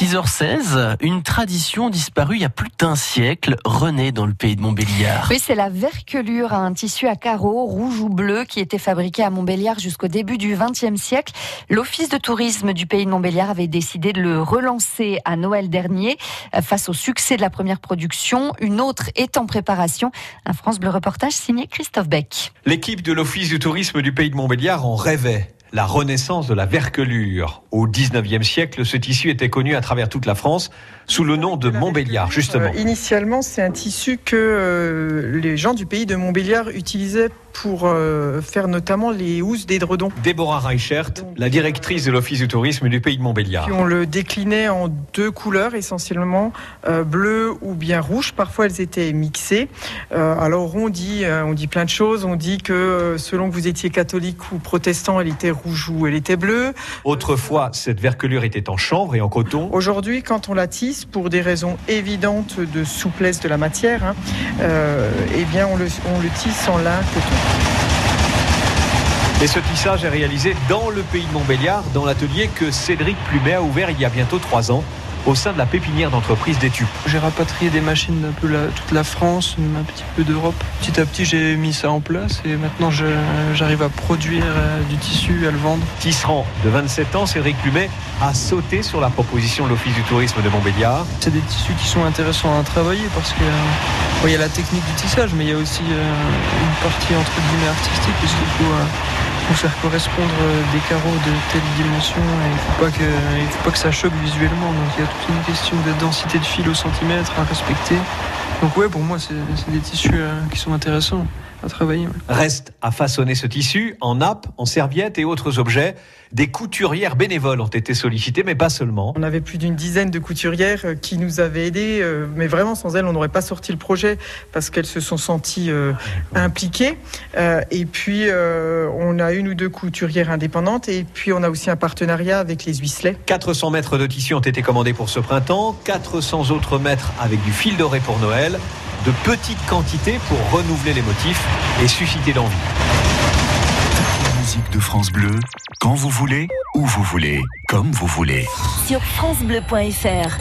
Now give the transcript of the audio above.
6h16, une tradition disparue il y a plus d'un siècle renaît dans le pays de Montbéliard. Oui, c'est la verquelure, un tissu à carreaux rouge ou bleu qui était fabriqué à Montbéliard jusqu'au début du XXe siècle. L'Office de tourisme du pays de Montbéliard avait décidé de le relancer à Noël dernier face au succès de la première production. Une autre est en préparation. Un France Bleu reportage signé Christophe Beck. L'équipe de l'Office du tourisme du pays de Montbéliard en rêvait la renaissance de la verquelure. Au 19e siècle, ce tissu était connu à travers toute la France sous le nom de Montbéliard, justement. Euh, initialement, c'est un tissu que euh, les gens du pays de Montbéliard utilisaient pour euh, faire notamment les housses d'édredons. Déborah Reichert, la directrice de l'Office du tourisme du pays de Montbéliard. on le déclinait en deux couleurs, essentiellement bleu ou bien rouge. Parfois, elles étaient mixées. alors, on dit, on dit plein de choses. On dit que selon que vous étiez catholique ou protestant, elle était rouge ou elle était bleue. Autrefois, cette verquelure était en chanvre et en coton. Aujourd'hui, quand on la tisse, pour des raisons évidentes de souplesse de la matière, hein, euh, eh bien on le, on le tisse en lin coton. Et ce tissage est réalisé dans le pays de Montbéliard, dans l'atelier que Cédric Plumet a ouvert il y a bientôt trois ans au sein de la pépinière d'entreprise d'études. J'ai rapatrié des machines d'un peu toute la France, un petit peu d'Europe. Petit à petit, j'ai mis ça en place et maintenant j'arrive à produire euh, du tissu, à le vendre. Tisserand de 27 ans, Cédric Plumet a sauté sur la proposition de l'Office du tourisme de Montbéliard. C'est des tissus qui sont intéressants à travailler parce qu'il y a la technique du tissage, mais il y a aussi euh, une partie entre guillemets artistique puisqu'il faut euh, pour faire correspondre euh, des carreaux de telle dimension. il ne faut, pas que, faut pas que ça choque visuellement. Donc il y a toute une question de densité de fil au centimètre à respecter. Donc ouais, pour moi, c'est des tissus qui sont intéressants à travailler. Reste à façonner ce tissu en nappe, en serviettes et autres objets. Des couturières bénévoles ont été sollicitées, mais pas seulement. On avait plus d'une dizaine de couturières euh, qui nous avaient aidés, euh, mais vraiment sans elles, on n'aurait pas sorti le projet parce qu'elles se sont senties euh, impliquées. et puis, on a une ou deux couturières indépendantes et puis on a aussi un partenariat avec les Huisselets. 400 mètres de tissu ont été commandés pour ce printemps, 400 autres mètres avec du fil doré pour Noël de petites quantités pour renouveler les motifs et susciter l'envie. La musique de France Bleu, quand vous voulez, où vous voulez, comme vous voulez. Sur francebleu.fr